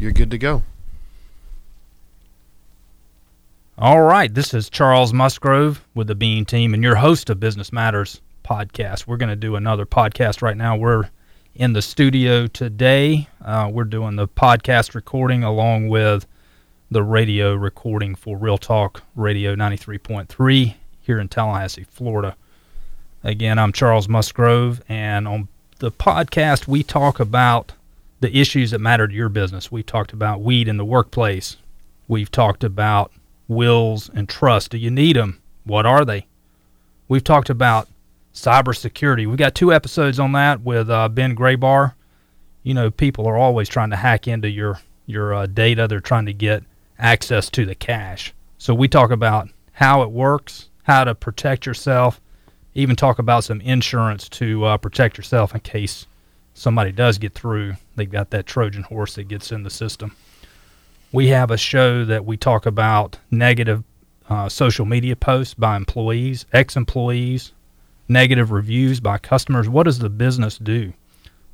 you're good to go. All right, this is Charles Musgrove with the Bean Team and your host of Business Matters podcast. We're going to do another podcast right now. We're in the studio today. Uh, we're doing the podcast recording along with the radio recording for Real Talk Radio 93.3 here in Tallahassee, Florida. Again, I'm Charles Musgrove, and on the podcast, we talk about the issues that matter to your business. We talked about weed in the workplace. We've talked about wills and trust. Do you need them? What are they? We've talked about cybersecurity. We got two episodes on that with uh, Ben Graybar. You know, people are always trying to hack into your your uh, data. They're trying to get access to the cache. So we talk about how it works, how to protect yourself, even talk about some insurance to uh, protect yourself in case somebody does get through. They've got that Trojan horse that gets in the system we have a show that we talk about negative uh, social media posts by employees, ex employees, negative reviews by customers. What does the business do?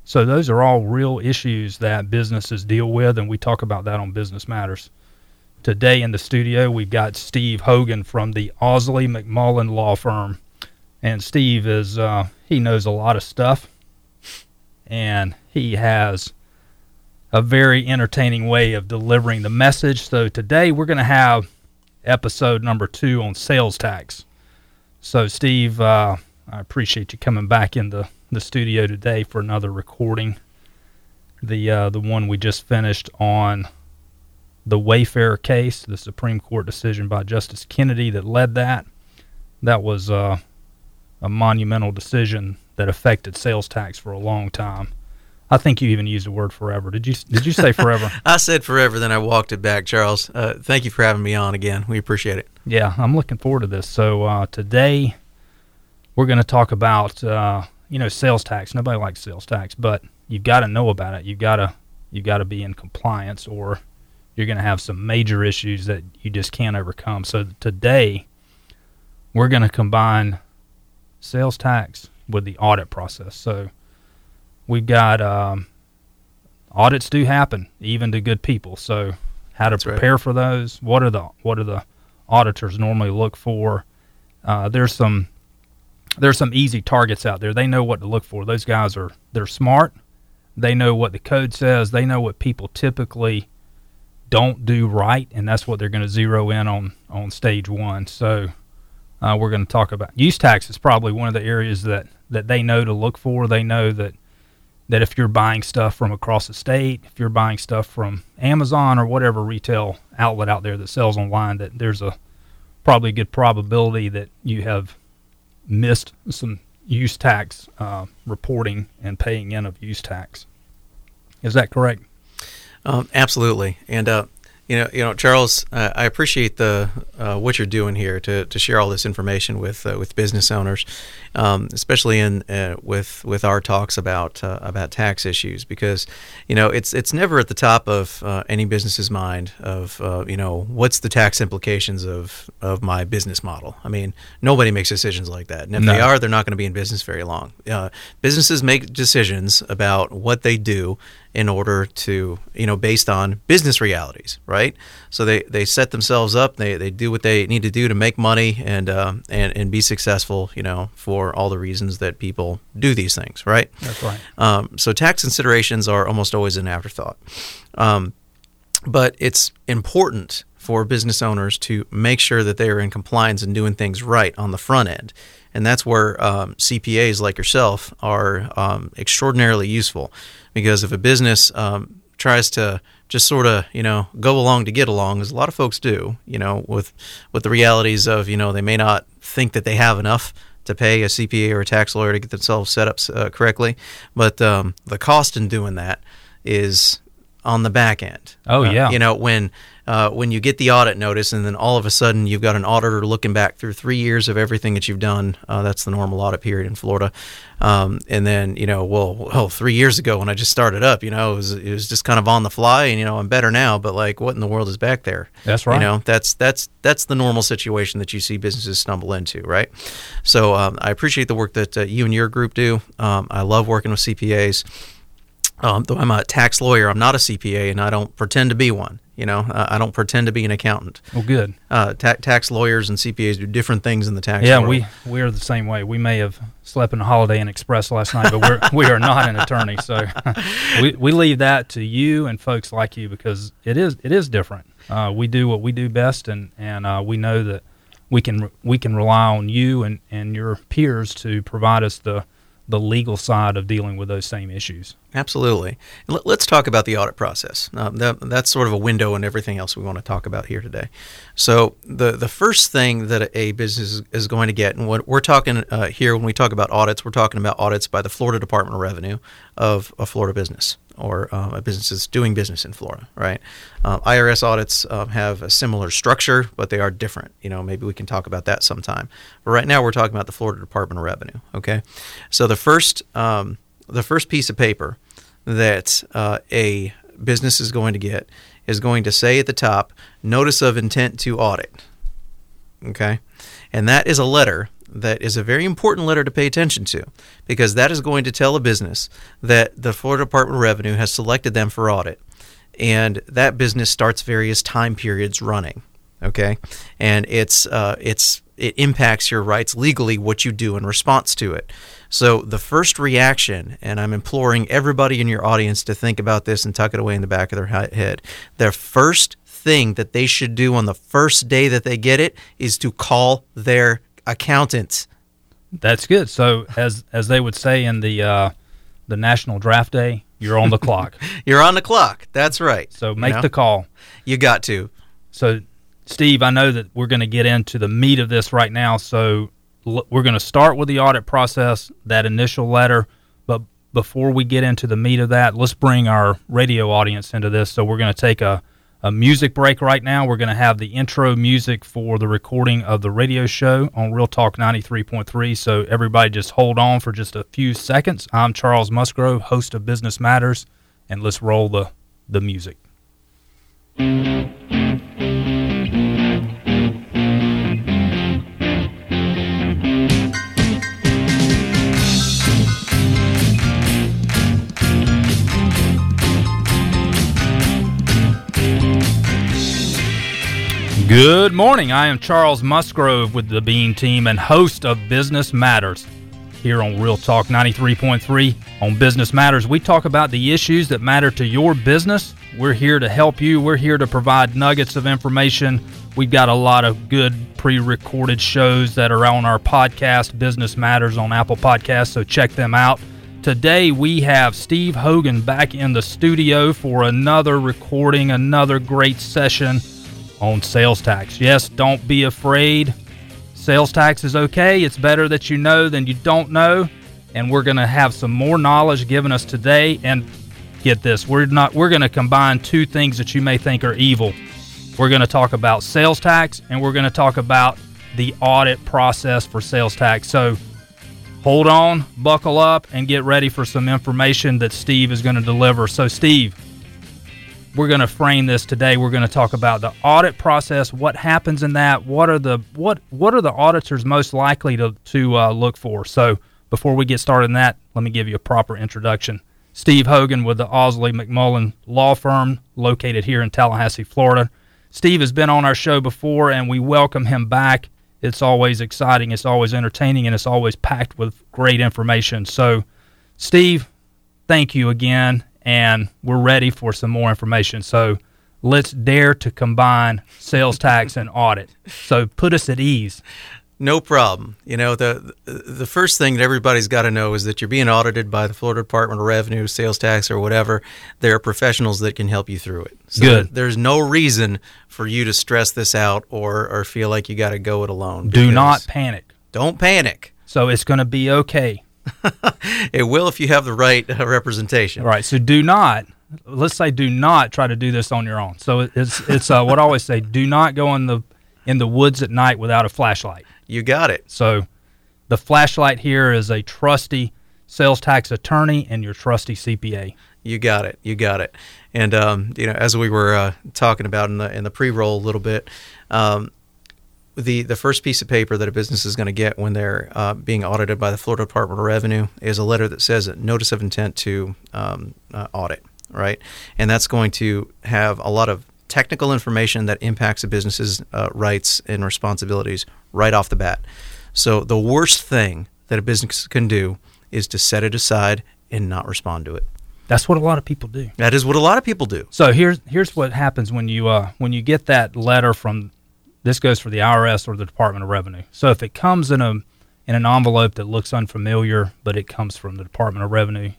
So, those are all real issues that businesses deal with, and we talk about that on Business Matters. Today in the studio, we've got Steve Hogan from the Ausley McMullen Law Firm. And Steve is, uh, he knows a lot of stuff, and he has a very entertaining way of delivering the message. So today we're going to have episode number two on sales tax. So, Steve, uh, I appreciate you coming back in the, the studio today for another recording. The uh, the one we just finished on the Wayfair case, the Supreme Court decision by Justice Kennedy that led that. That was uh, a monumental decision that affected sales tax for a long time. I think you even used the word forever. Did you? Did you say forever? I said forever, then I walked it back. Charles, uh, thank you for having me on again. We appreciate it. Yeah, I'm looking forward to this. So uh, today we're going to talk about uh, you know sales tax. Nobody likes sales tax, but you've got to know about it. You've got to you've got to be in compliance, or you're going to have some major issues that you just can't overcome. So today we're going to combine sales tax with the audit process. So we've got um, audits do happen even to good people. So how to That's prepare right. for those? What are the what are the auditors normally look for? Uh, there's some there's some easy targets out there. They know what to look for. Those guys are they're smart. They know what the code says. They know what people typically don't do right, and that's what they're going to zero in on on stage one. So uh, we're going to talk about use tax is probably one of the areas that that they know to look for. They know that that if you're buying stuff from across the state, if you're buying stuff from Amazon or whatever retail outlet out there that sells online, that there's a probably a good probability that you have missed some use tax uh, reporting and paying in of use tax. Is that correct? Um, absolutely, and uh, you know, you know, Charles, uh, I appreciate the uh, what you're doing here to, to share all this information with uh, with business owners, um, especially in uh, with with our talks about uh, about tax issues because you know it's it's never at the top of uh, any business's mind of you know what's the tax implications of of my business model. I mean, nobody makes decisions like that, and if No. they are, they're not going to be in business very long. businesses make decisions about what they do in order to you know based on business realities right so they they set themselves up they, they do what they need to do to make money and uh, and and be successful you know for all the reasons that people do these things right That's right. um, so tax considerations are almost always an afterthought um, but it's important for business owners to make sure that they are in compliance and doing things right on the front end. And that's where um, CPAs like yourself are um, extraordinarily useful because if a business um, tries to just sort of you know go along to get along, as a lot of folks do, you know, with with the realities of you know they may not think that they have enough to pay a CPA or a tax lawyer to get themselves set up uh, correctly, but um, the cost in doing that is on the back end. Oh, Uh, yeah. you know when uh, when you get the audit notice and then all of a sudden you've got an auditor looking back through three years of everything that you've done. Uh, that's the normal audit period in Florida. Um, and then you know, well, well, three years ago when I just started up, you know, it was it was just kind of on the fly, and you know, I'm better now. But like, what in the world is back there? That's right. You know, that's that's that's the normal situation that you see businesses stumble into, right? So um, I appreciate the work that uh, you and your group do. Um, I love working with CPAs Um, though I'm a tax lawyer, I'm not a CPA, and I don't pretend to be one. You know, uh, I don't pretend to be an accountant. Well, good. Uh, ta- tax lawyers and CPAs do different things in the tax. Yeah, world. we we are the same way. We may have slept in a Holiday Inn Express last night, but we're we are not an attorney. So we we leave that to you and folks like you because it is it is different. Uh, we do what we do best, and and uh, we know that we can we can rely on you and and your peers to provide us the the legal side of dealing with those same issues. Absolutely. Let, us talk about the audit process. Um, that, that's sort of a window and everything else we want to talk about here today. So, the, the first thing that a business is going to get, and what we're talking uh, here when we talk about audits, we're talking about audits by the Florida Department of Revenue of a Florida business or um, a business is doing business in Florida, right? Uh, IRS audits um, have a similar structure, but they are different. You know, maybe we can talk about that sometime. But right now, we're talking about the Florida Department of Revenue. Okay, so the first um, the first piece of paper that uh, a business is going to get is going to say at the top, "Notice of intent to audit." Okay, and that is a letter that is a very important letter to pay attention to because that is going to tell a business that the Florida Department of Revenue has selected them for audit. And that business starts various time periods running okay? And it's uh, it's it impacts your rights legally what you do in response to it. So the first reaction and i'm imploring everybody in your audience to think about this and tuck it away in the back of their head. Their first thing that they should do on the first day that they get it is to call their accountant. That's good. So as as they would say in the uh, the National Draft Day, you're on the clock. you're on the clock. That's right. So make you know? the call. You got to. So, Steve, I know that we're going to get into the meat of this right now. So l- we're going to start with the audit process, that initial letter. But before we get into the meat of that, let's bring our radio audience into this. So we're going to take a a music break right now. We're going to have the intro music for the recording of the radio show on Real Talk 93.3. So everybody just hold on for just a few seconds. I'm Charles Musgrove, host of Business Matters, and let's roll the, the music. Good morning. I am Charles Musgrove with the Bean Team and host of Business Matters. Here on Real Talk 93.3 on Business Matters, we talk about the issues that matter to your business. We're here to help you. We're here to provide nuggets of information. We've got a lot of good pre recorded shows that are on our podcast, Business Matters, on Apple Podcasts, so check them out. Today we have Steve Hogan back in the studio for another recording, another great session on sales tax. Yes, don't be afraid. Sales tax is okay. It's better that you know than you don't know. And we're going to have some more knowledge given us today. And get this, we're not we're going to combine two things that you may think are evil. We're going to talk about sales tax and we're going to talk about the audit process for sales tax. So hold on, buckle up, and get ready for some information that Steve is going to deliver. So, Steve, we're going to frame this today. We're going to talk about the audit process, what happens in that, what are the what what are the auditors most likely to to uh, look for. So before we get started in that, let me give you a proper introduction. Steve Hogan with the Ausley McMullen Law Firm, located here in Tallahassee, Florida. Steve has been on our show before, and we welcome him back. It's always exciting, it's always entertaining, and it's always packed with great information. So, Steve, thank you again, and we're ready for some more information. So let's dare to combine sales tax and audit. So put us at ease. No problem. You know, the the first thing that everybody's got to know is that you're being audited by the Florida Department of Revenue, sales tax, or whatever. There are professionals that can help you through it. So Good. There's no reason for you to stress this out or, or feel like you got to go it alone. Do not panic. Don't panic. So it's going to be okay. it will if you have the right uh, representation. Right. So do not. Let's say do not try to do this on your own. So it's it's uh, what I always say: do not go in the in the woods at night without a flashlight. You got it. So the flashlight here is a trusty sales tax attorney and your trusty CPA. You got it. You got it. And um, you know, as we were uh, talking about in the in the pre-roll a little bit, um, the the first piece of paper that a business is going to get when they're uh, being audited by the Florida Department of Revenue is a letter that says a notice of intent to um, uh, audit, right? And that's going to have a lot of technical information that impacts a business's uh, rights and responsibilities right off the bat. So the worst thing that a business can do is to set it aside and not respond to it. That's what a lot of people do. That is what a lot of people do. So here's here's what happens when you uh, when you get that letter from this goes for the IRS or the Department of Revenue. So if it comes in a in an envelope that looks unfamiliar, but it comes from the Department of Revenue,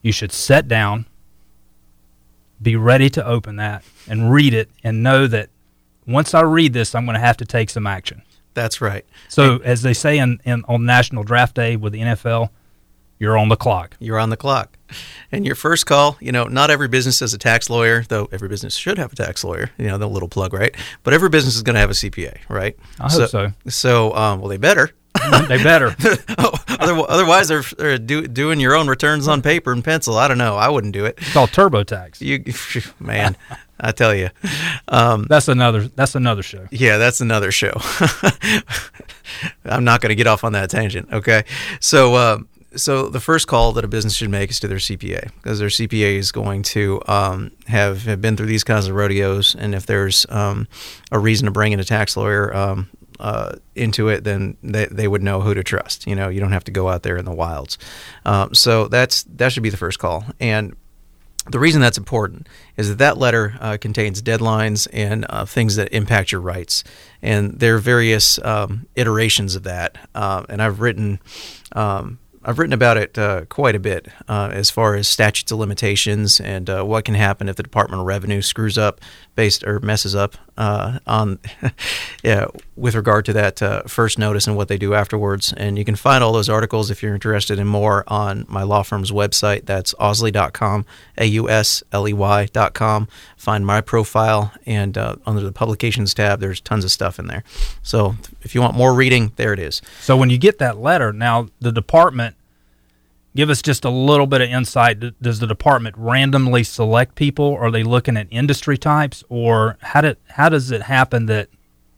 you should set down, be ready to open that and read it and know that once I read this, I'm going to have to take some action. That's right. So as they say in, in on National Draft Day with the NFL, you're on the clock. You're on the clock. And your first call, you know, not every business has a tax lawyer, though every business should have a tax lawyer, you know, the little plug, right? But every business is going to have a CPA, right? I hope so. So, um, well, they better. they better. Otherwise, they're, they're do, doing your own returns on paper and pencil. I don't know. I wouldn't do it. It's called TurboTax. You, man, I tell you, um, that's another. That's another show. Yeah, that's another show. I'm not going to get off on that tangent. Okay, so uh, so the first call that a business should make is to their CPA because their CPA is going to um, have, have been through these kinds of rodeos, and if there's um, a reason to bring in a tax lawyer um, uh, into it, then they, they would know who to trust. You know, you don't have to go out there in the wilds. Um, so that's that should be the first call, and the reason that's important is that that letter uh, contains deadlines and uh, things that impact your rights, and there are various um, iterations of that. Uh, and I've written um, I've written about it uh, quite a bit uh, as far as statutes of limitations and uh, what can happen if the Department of Revenue screws up based or messes up uh, on yeah with regard to that uh, first notice and what they do afterwards. And you can find all those articles if you're interested in more on my law firm's website. That's ausley.com, a u s l e y.com. Find my profile and uh, under the publications tab, there's tons of stuff in there. So if you want more reading, there it is. So when you get that letter, now the department give us just a little bit of insight. Does the department randomly select people? Are they looking at industry types, or how did how does it happen that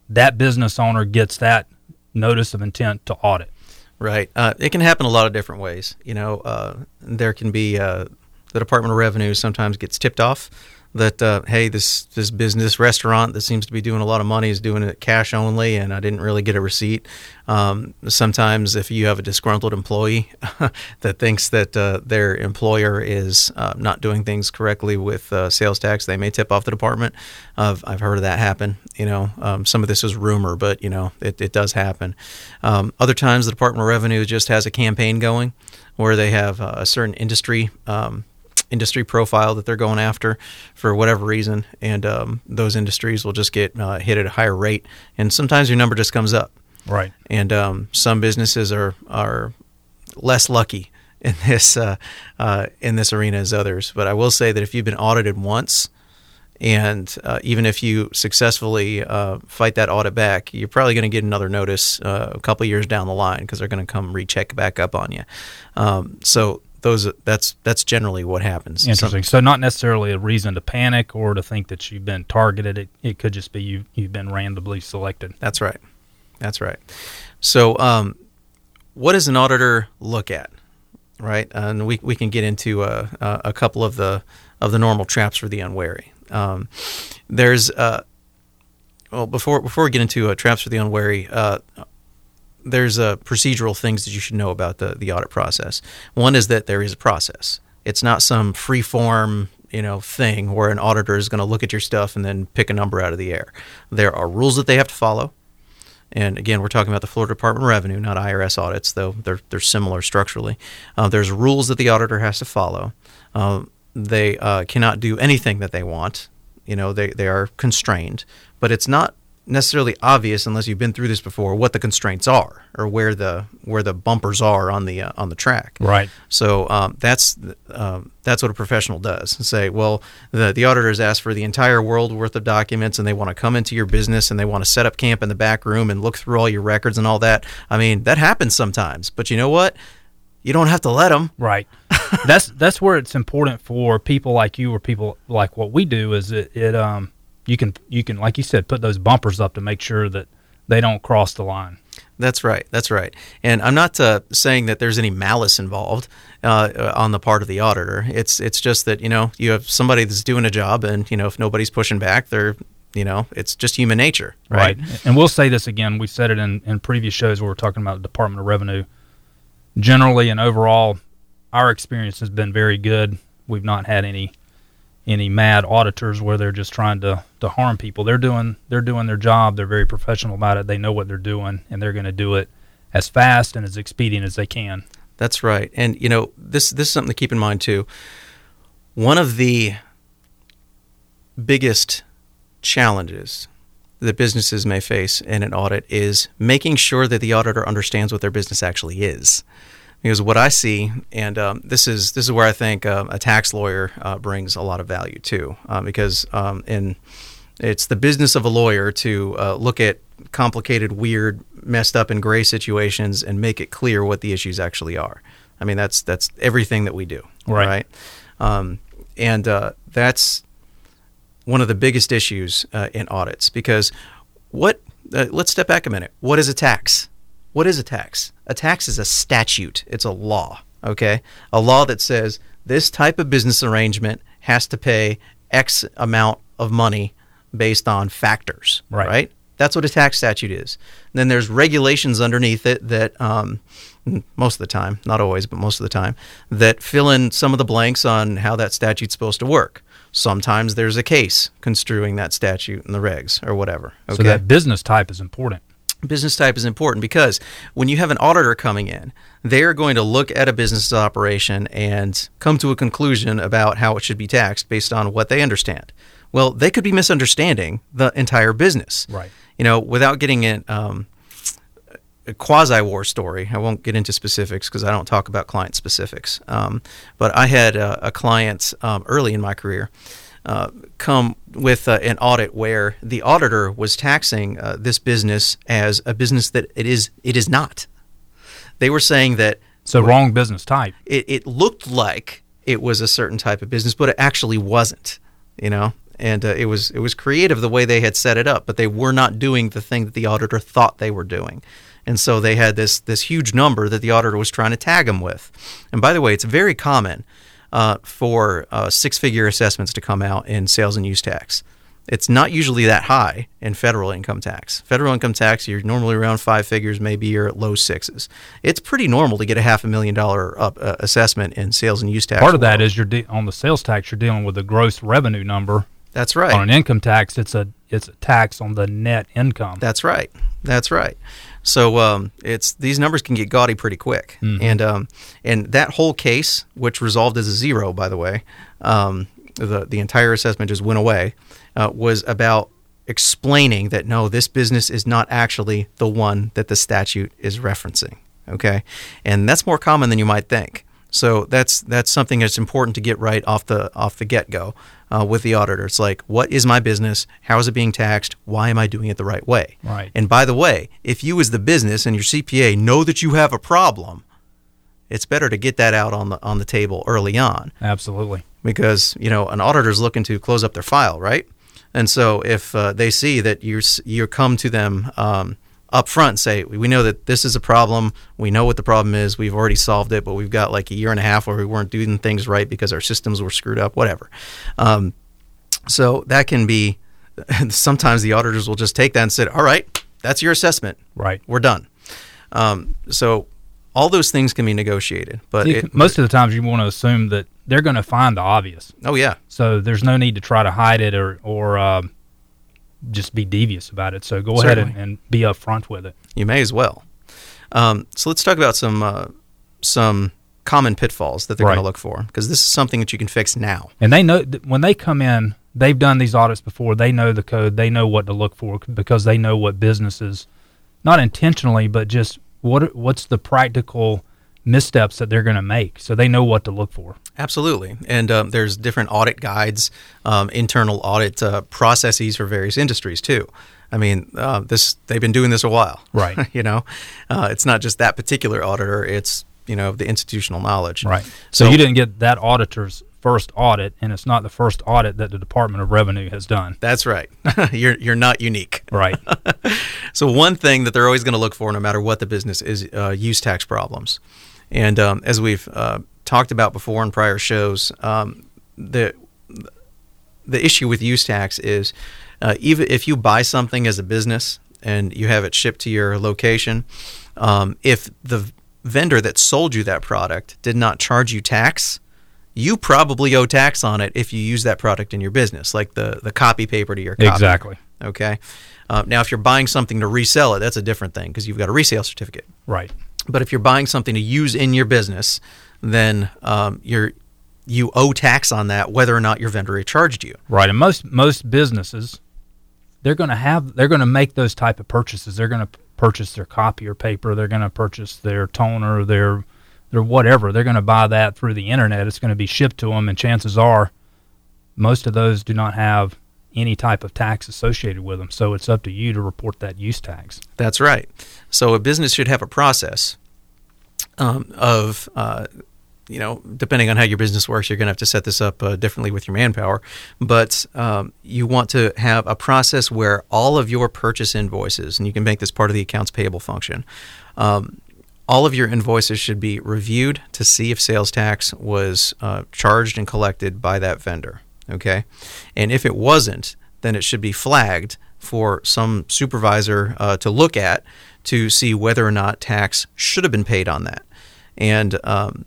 that business owner gets that notice of intent to audit? Right. Uh, it can happen a lot of different ways. You know, uh, there can be uh, the Department of Revenue sometimes gets tipped off that uh, hey this this business restaurant that seems to be doing a lot of money is doing it cash only and I didn't really get a receipt. Um, sometimes if you have a disgruntled employee that thinks that uh, their employer is uh, not doing things correctly with uh, sales tax, they may tip off the department. I've, I've heard of that happen. You know, um, some of this is rumor, but you know it, it does happen. Um, other times the Department of Revenue just has a campaign going where they have a certain industry um, industry profile that they're going after for whatever reason, and um, those industries will just get uh, hit at a higher rate, and sometimes your number just comes up. Right. And um, some businesses are are less lucky in this uh, uh, in this arena as others. But I will say that if you've been audited once, and uh, even if you successfully uh, fight that audit back, you're probably going to get another notice uh, a couple years down the line because they're going to come recheck back up on you. Um, so those that's that's generally what happens. Interesting. So, so, not necessarily a reason to panic or to think that you've been targeted. It, it could just be you you've been randomly selected. That's right. That's right. So, um, what does an auditor look at? Right, and we, we can get into a, a couple of the of the normal traps for the unwary. Um, there's uh, well before before we get into uh, traps for the unwary, uh, there's uh, procedural things that you should know about the, the audit process. One is that there is a process. It's not some free form, you know, thing where an auditor is going to look at your stuff and then pick a number out of the air. There are rules that they have to follow. And again, we're talking about the Florida Department of Revenue, not IRS audits, though they're, they're similar structurally. Uh, there's rules that the auditor has to follow. Uh, they uh, cannot do anything that they want. You know, they, they are constrained, but it's not necessarily obvious unless you've been through this before what the constraints are or where the where the bumpers are on the uh, on the track. Right. So um, that's um, that's what a professional does. Say, well, the the auditors ask for the entire world worth of documents, and they want to come into your business and they want to set up camp in the back room and look through all your records and all that. I mean, that happens sometimes, but you know what? You don't have to let them. Right. that's that's where it's important for people like you or people like what we do. Is it, it um you can you can like you said put those bumpers up to make sure that they don't cross the line. That's right. That's right. And I'm not uh, saying that there's any malice involved uh, on the part of the auditor. It's it's just that you know you have somebody that's doing a job, and you know if nobody's pushing back, they're you know it's just human nature, right? right. And we'll say this again. We said it in, in previous shows where we're talking about the Department of Revenue. Generally and overall, our experience has been very good. We've not had any any mad auditors where they're just trying to, to harm people. They're doing they're doing their job. They're very professional about it. They know what they're doing, and they're going to do it as fast and as expedient as they can. That's right. And you know this this is something to keep in mind too. One of the biggest challenges that businesses may face in an audit is making sure that the auditor understands what their business actually is because what I see, and um, this is this is where I think uh, a tax lawyer uh, brings a lot of value too, uh, because um, in it's the business of a lawyer to uh, look at complicated, weird, messed up, and gray situations and make it clear what the issues actually are. I mean, that's that's everything that we do, right? right? Um, and uh, that's one of the biggest issues uh, in audits because what? let's step back a minute. What is a tax? What is a tax? A tax is a statute, it's a law, okay? A law that says this type of business arrangement has to pay X amount of money based on factors, right? right? That's what a tax statute is. And then there's regulations underneath it that, um, most of the time, not always, but most of the time, that fill in some of the blanks on how that statute's supposed to work. Sometimes there's a case construing that statute and the regs or whatever. Okay? So that business type is important business type is important because when you have an auditor coming in, they're going to look at a business operation and come to a conclusion about how it should be taxed based on what they understand. Well, they could be misunderstanding the entire business. Right. You know, without getting in um, a quasi war story, I won't get into specifics because I don't talk about client specifics. Um, but I had a, a client um, early in my career come with uh, an audit where the auditor was taxing uh, this business as a business that it is it is not. They were saying that it's so wrong business type. It, it looked like it was a certain type of business, but it actually wasn't. You know, and uh, it was it was creative the way they had set it up, but they were not doing the thing that the auditor thought they were doing. And so they had this this huge number that the auditor was trying to tag them with. And by the way, it's very common uh, for uh, six figure assessments to come out in sales and use tax. It's not usually that high in federal income tax. Federal income tax, you're normally around five figures, maybe you're at low sixes. It's pretty normal to get a half a million dollar up, uh, assessment in sales and use tax. Part of that is you're de- on the sales tax, you're dealing with the gross revenue number. That's right. On an income tax, it's a it's a tax on the net income. That's right. That's right. So um, it's these numbers can get gaudy pretty quick, mm-hmm. and um, and that whole case, which resolved as a zero, by the way, um, the the entire assessment just went away, uh, was about explaining that no, this business is not actually the one that the statute is referencing. Okay, and that's more common than you might think. So that's that's something that's important to get right off the off the get go uh, with the auditor. It's like, what is my business? How is it being taxed? Why am I doing it the right way? Right. And by the way, if you as the business and your CPA know that you have a problem, it's better to get that out on the on the table early on. Absolutely. Because you know an auditor's looking to close up their file, right? And so if uh, they see that you you come to them. Um, up front say, we know that this is a problem. We know what the problem is. We've already solved it, but we've got like a year and a half where we weren't doing things right because our systems were screwed up, whatever. Um, so that can be, sometimes the auditors will just take that and say, all right, that's your assessment. Right. We're done. Um, so all those things can be negotiated, but it, most of the times you want to assume that they're going to find the obvious. Oh yeah. So there's no need to try to hide it or or uh, just be devious about it. So go Certainly. ahead and, and, be upfront with it. You may as well. Um, so let's talk about some uh, some common pitfalls that they're right. going to look for because this is something that you can fix now. And they know when they come in, they've done these audits before. They know the code. They know what to look for because they know what businesses, not intentionally, but just what what's the practical missteps that they're going to make so they know what to look for absolutely and um, there's different audit guides um, internal audit uh, processes for various industries too i mean uh, this they've been doing this a while right you know uh, it's not just that particular auditor it's you know the institutional knowledge right so, so, you didn't get that auditor's first audit, and it's not the first audit that the Department of Revenue has done. That's right. you're you're not unique. Right. so one thing that they're always going to look for, no matter what the business, is uh, use tax problems. And um, as we've uh, talked about before in prior shows, um, the the issue with use tax is uh, even if you buy something as a business and you have it shipped to your location, um, if the vendor that sold you that product did not charge you tax, you probably owe tax on it if you use that product in your business, like the the copy paper to your copy. Exactly. Okay. Uh, now, if you're buying something to resell it, that's a different thing because you've got a resale certificate. Right. But if you're buying something to use in your business, then um, you're you owe tax on that whether or not your vendor charged you. Right. And most most businesses, they're going to have they're going to make those type of purchases. They're going to purchase their copier paper. They're going to purchase their toner. Their their whatever. They're going to buy that through the internet. It's going to be shipped to them, and chances are, most of those do not have any type of tax associated with them. So it's up to you to report that use tax. That's right. So a business should have a process um, of, uh, you know, depending on how your business works, you're going to have to set this up uh, differently with your manpower. But um, you want to have a process where all of your purchase invoices, and you can make this part of the accounts payable function. Um, all of your invoices should be reviewed to see if sales tax was uh, charged and collected by that vendor. Okay, and if it wasn't, then it should be flagged for some supervisor uh, to look at to see whether or not tax should have been paid on that. And um,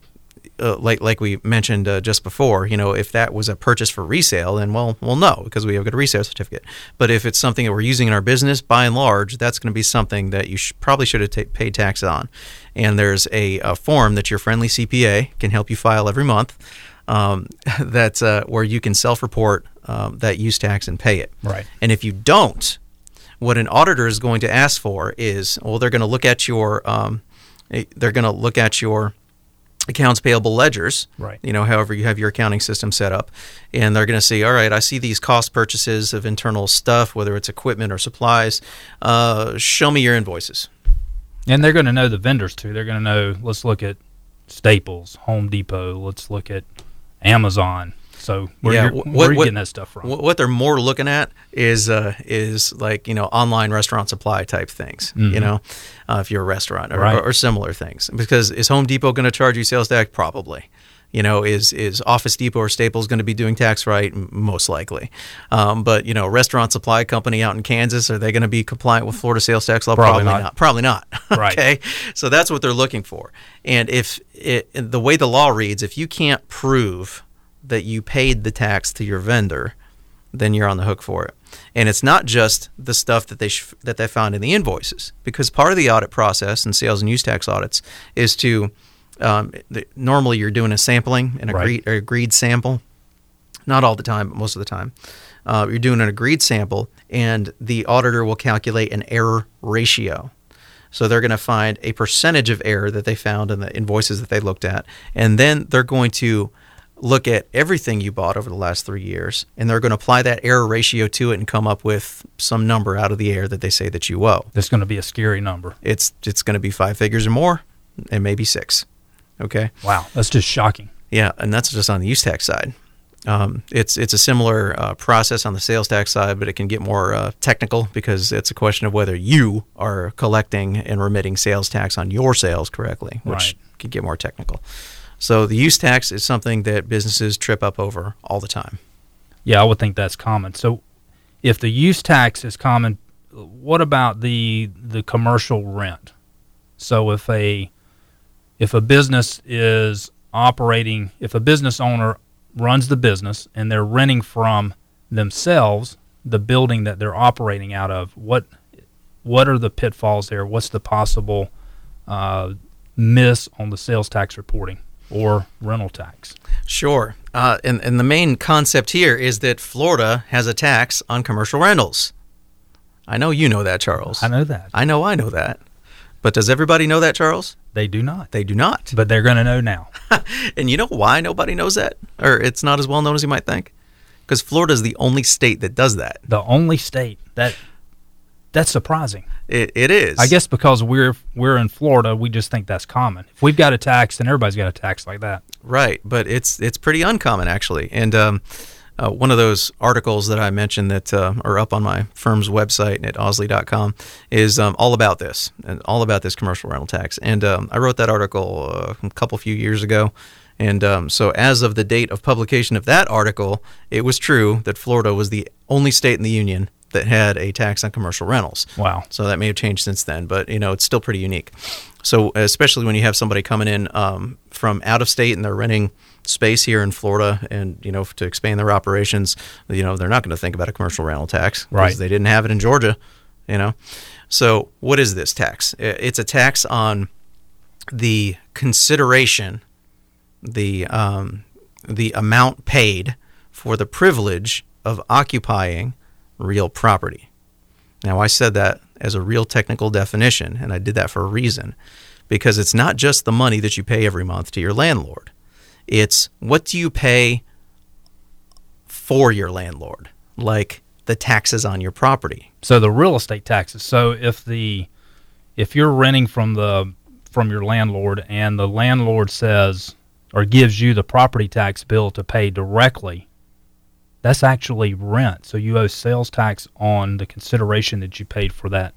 uh, like like we mentioned uh, just before, you know, if that was a purchase for resale, then well, well, no, because we have got a resale certificate. But if it's something that we're using in our business, by and large, that's going to be something that you probably should have t- paid tax on. And there's a, a, form that your friendly CPA can help you file every month. Um, that's uh, where you can self-report um, that use tax and pay it. Right. And if you don't, what an auditor is going to ask for is, well, they're going to look at your, um, eh, they're going to look at your accounts payable ledgers, right? You know, however you have your accounting system set up, and they're going to see, all right, I see these cost purchases of internal stuff, whether it's equipment or supplies. Uh, show me your invoices. And they're going to know the vendors too. They're going to know. Let's look at Staples, Home Depot. Let's look at Amazon. So where, yeah, what, where are you what, getting that stuff from? What they're more looking at is uh, is like you know online restaurant supply type things. Mm-hmm. You know, uh, if you're a restaurant or, right. or, or similar things. Because is Home Depot going to charge you sales tax? Probably you know, is is Office Depot or Staples going to be doing tax right? Most likely. Um, but you know, restaurant supply company out in Kansas, are they going to be compliant with Florida sales tax law? Probably, Probably not. not. Probably not. Right. okay, so that's what they're looking for. And if it, the way the law reads, if you can't prove that you paid the tax to your vendor, then you're on the hook for it. And it's not just the stuff that they sh- that they found in the invoices, because part of the audit process and sales and use tax audits is to um, the, normally you're doing a sampling, an agreed right. agreed sample. Not all the time, but most of the time, uh, you're doing an agreed sample, and the auditor will calculate an error ratio. So they're going to find a percentage of error that they found in the invoices that they looked at, and then they're going to look at everything you bought over the last three years, and they're going to apply that error ratio to it and come up with some number out of the air that they say that you owe. It's going to be a scary number. It's it's going to be five figures or more, and maybe six. Okay. Wow, that's just shocking. Yeah, and that's just on the use tax side. Um, it's it's a similar uh, process on the sales tax side, but it can get more uh, technical because it's a question of whether you are collecting and remitting sales tax on your sales correctly, which right. can get more technical. So the use tax is something that businesses trip up over all the time. Yeah, I would think that's common. So if the use tax is common, what about the the commercial rent? So if a if a business is operating, if a business owner runs the business and they're renting from themselves the building that they're operating out of, what what are the pitfalls there? What's the possible uh, miss on the sales tax reporting? or rental tax. Sure. Uh, and, and the main concept here is that Florida has a tax on commercial rentals. I know you know that, Charles. I know that. I know I know that. But does everybody know that, Charles? They do not. They do not. But they're going to know now. and you know why nobody knows that? Or it's not as well known as you might think? Because Florida is the only state that does that. The only state that that's surprising. It, it is. I guess because we're we're in Florida, we just think that's common. If we've got a tax, then everybody's got a tax like that. Right, but it's it's pretty uncommon actually. And um, uh, one of those articles that I mentioned that uh, are up on my firm's website at ausley.com is um, all about this and all about this commercial rental tax. And um, I wrote that article uh, a couple few years ago. And um, so, as of the date of publication of that article, it was true that Florida was the only state in the union that had a tax on commercial rentals. Wow. So that may have changed since then, but you know it's still pretty unique. So especially when you have somebody coming in um, from out of state and they're renting space here in Florida, and you know to expand their operations, you know they're not going to think about a commercial rental tax Right. because they didn't have it in Georgia. You know, so what is this tax? It's a tax on the consideration, the um, the amount paid for the privilege of occupying real property. Now, I said that as a real technical definition, and I did that for a reason, because it's not just the money that you pay every month to your landlord. It's what do you pay for your landlord, like the taxes on your property. So the real estate taxes. So if the if you're renting from the from your landlord and the landlord says or gives you the property tax bill to pay directly, that's actually rent. So you owe sales tax on the consideration that you paid for that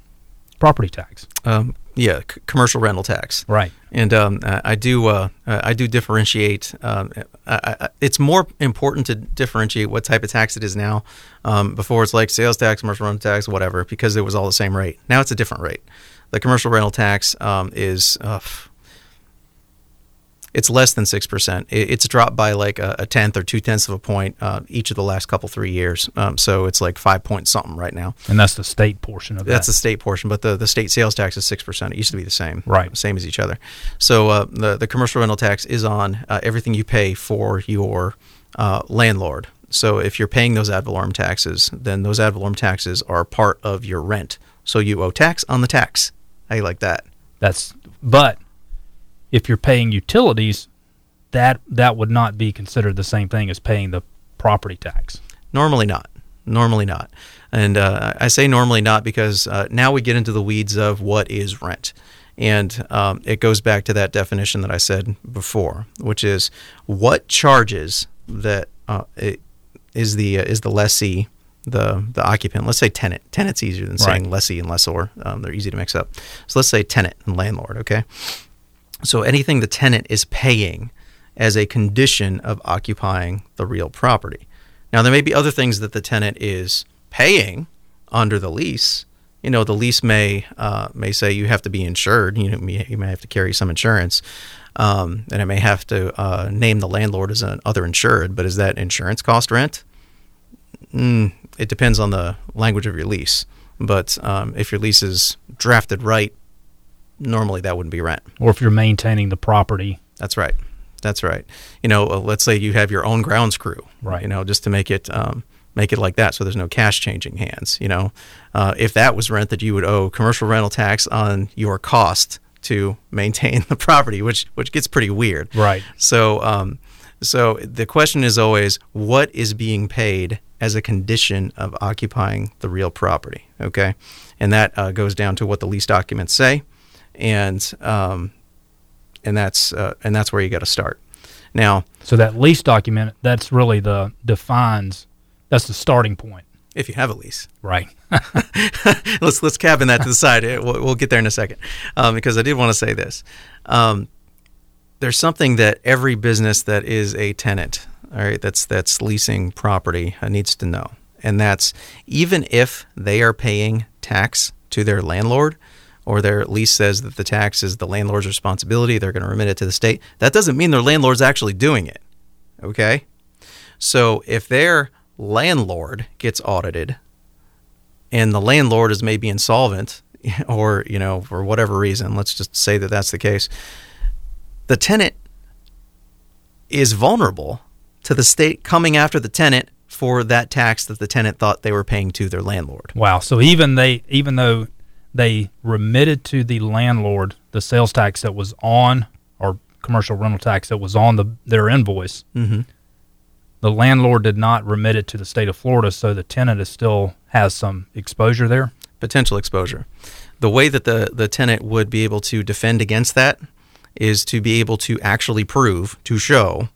property tax. Um, yeah, c- commercial rental tax. Right. And um, I do uh, I do differentiate. Um, I, I, it's more important to differentiate what type of tax it is now. Um, before it's like sales tax, commercial rental tax, whatever, because it was all the same rate. Now it's a different rate. The commercial rental tax um, is uh, it's less than six percent. It's dropped by like a, a tenth or two tenths of a point uh, each of the last couple three years. Um, so it's like five point something right now. And that's the state portion of That's that. That's the state portion, but the, the state sales tax is six percent. It used to be the same, Right. Same as each other. So uh, the the commercial rental tax is on uh, everything you pay for your uh, landlord. So if you're paying those ad valorem taxes, then those ad valorem taxes are part of your rent. So you owe tax on the tax. How you like that? That's but if you're paying utilities, that that would not be considered the same thing as paying the property tax. Normally not. Normally not. And uh, I say normally not because uh, now we get into the weeds of what is rent. And um, it goes back to that definition that I said before, which is what charges that uh, is the uh, is the lessee, the the occupant. Let's say tenant. Tenant's easier than saying lessee and lessor. Um, they're easy to mix up. So let's say tenant and landlord. Okay. So anything the tenant is paying as a condition of occupying the real property. Now there may be other things that the tenant is paying under the lease. You know, the lease may uh, may say you have to be insured. You know, you may have to carry some insurance, um, and it may have to uh, name the landlord as an other insured. But is that insurance cost rent? Mm, it depends on the language of your lease. But um, if your lease is drafted right, normally that wouldn't be rent. Or if you're maintaining the property. That's right. That's right. You know, uh, let's say you have your own grounds crew, Right. You know, just to make it um, make it like that, so there's no cash changing hands. You know, uh, if that was rent that you would owe commercial rental tax on your cost to maintain the property, which which gets pretty weird. Right. So, um, so the question is always what is being paid as a condition of occupying the real property. Okay, and that uh, goes down to what the lease documents say, and um, and that's uh, and that's where you got to start. Now, So that lease document, that's really the defines that's the starting point. if you have a lease, Right. let's let's cabin that to the side. We'll, we'll get there in a second, um, because I did want to say this. Um, there's something that every business that is a tenant, all right, that's that's leasing property, uh, needs to know, and that's even if they are paying tax to their landlord, or their lease says that the tax is the landlord's responsibility, they're going to remit it to the state. That doesn't mean their landlord's actually doing it. Okay, so if their landlord gets audited and the landlord is maybe insolvent or you know for whatever reason let's just say that that's the case the tenant is vulnerable to the state coming after the tenant for that tax that the tenant thought they were paying to their landlord Wow. So even they even though they remitted to the landlord the sales tax that was on or commercial rental tax that was on the their invoice, mm-hmm. the landlord did not remit it to the state of Florida, so the tenant is still has some exposure there. potential exposure. The way that the, the tenant would be able to defend against that is to be able to actually prove, to show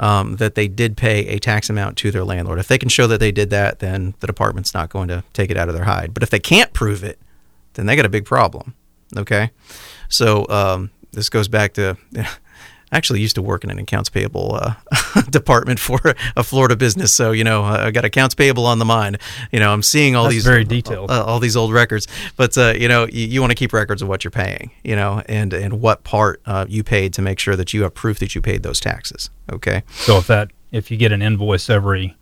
um, that they did pay a tax amount to their landlord. If they can show that they did that, then the department's not going to take it out of their hide. But if they can't prove it, then they got a big problem. Okay, so um, this goes back to. I actually used to work in an accounts payable uh, department for a Florida business, so you know I got accounts payable on the mind. You know I'm seeing all That's these very detailed. uh, all these old records, but uh, you know you, you want to keep records of what you're paying, you know, and and what part uh, you paid to make sure that you have proof that you paid those taxes. Okay, So if that if you get an invoice every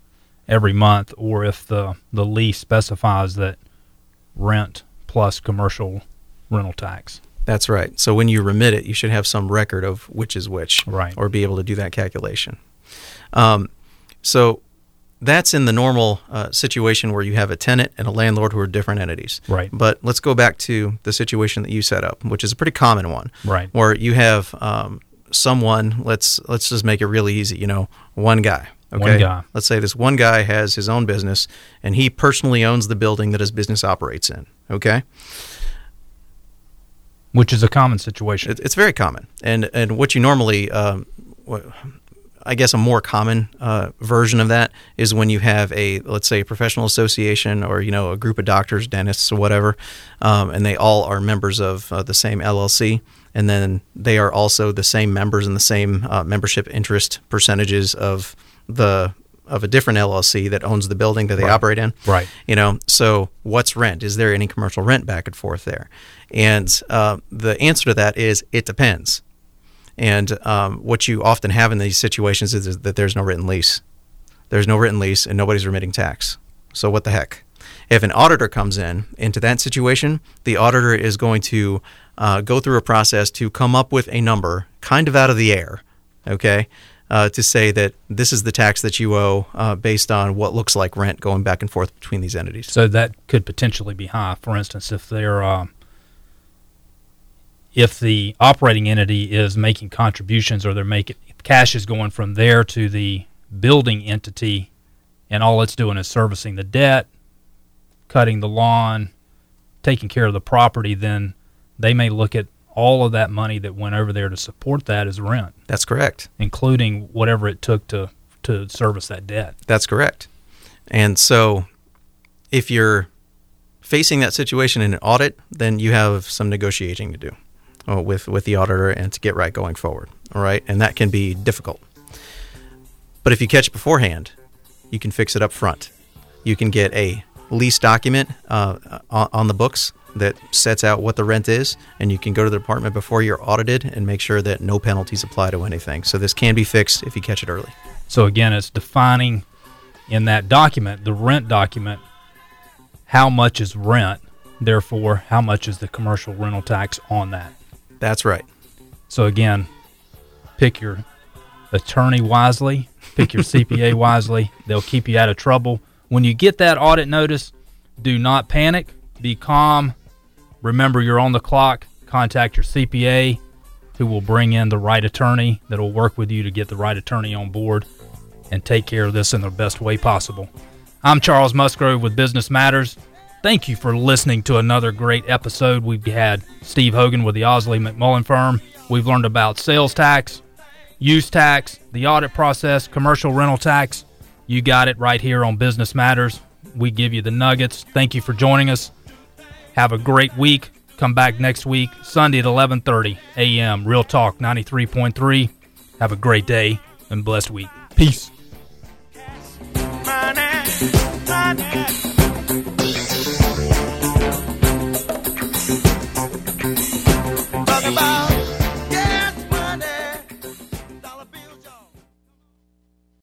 every month, or if the the lease specifies that rent plus commercial rental tax, that's right. So when you remit it, you should have some record of which is which, Right. or be able to do that calculation. Um, so that's in the normal uh, situation where you have a tenant and a landlord who are different entities. Right. But let's go back to the situation that you set up, which is a pretty common one. Right. Where you have um, someone. Let's let's just make it really easy. You know, one guy. Okay. One guy. Let's say this one guy has his own business and he personally owns the building that his business operates in. Okay. which is a common situation. It, it's very common, and and what you normally, um, I guess, a more common uh, version of that is when you have a let's say a professional association or you know a group of doctors, dentists, or whatever, um, and they all are members of uh, the same LLC, and then they are also the same members and the same uh, membership interest percentages of the of a different LLC that owns the building that they Right. operate in. Right. you know so what's rent? Is there any commercial rent back and forth there? And uh, the answer to that is it depends. And um, what you often have in these situations is, that there's no written lease. There's no written lease and nobody's remitting tax. So what the heck? If an auditor comes in into that situation the auditor is going to uh, go through a process to come up with a number kind of out of the air okay uh, to say that this is the tax that you owe uh, based on what looks like rent going back and forth between these entities. So that could potentially be high. For instance, if they're um, if the operating entity is making contributions or they're making cash is going from there to the building entity, and all it's doing is servicing the debt, cutting the lawn, taking care of the property, then they may look at all of that money that went over there to support that is rent, That's correct. including whatever it took to to service that debt. That's correct. And so if you're facing that situation in an audit, then you have some negotiating to do uh, with, with the auditor and to get right going forward. All right. And that can be difficult. But if you catch it beforehand, you can fix it up front. You can get a lease document uh, on the books that sets out what the rent is, and you can go to the department before you're audited and make sure that no penalties apply to anything. So this can be fixed if you catch it early. So again, it's defining in that document, the rent document, how much is rent, therefore how much is the commercial rental tax on that. That's right. So again, pick your attorney wisely, pick your CPA wisely. They'll keep you out of trouble. When you get that audit notice, do not panic, be calm. Remember you're on the clock. Contact your CPA who will bring in the right attorney that will work with you to get the right attorney on board and take care of this in the best way possible. I'm Charles Musgrove with Business Matters. Thank you for listening to another great episode. We've had Steve Hogan with the Ausley McMullen firm. We've learned about sales tax, use tax, the audit process, commercial rental tax. You got it right here on Business Matters. We give you the nuggets. Thank you for joining us. Have a great week. Come back next week, Sunday at 11:30 a.m. Real Talk 93.3. Have a great day and blessed week. Peace.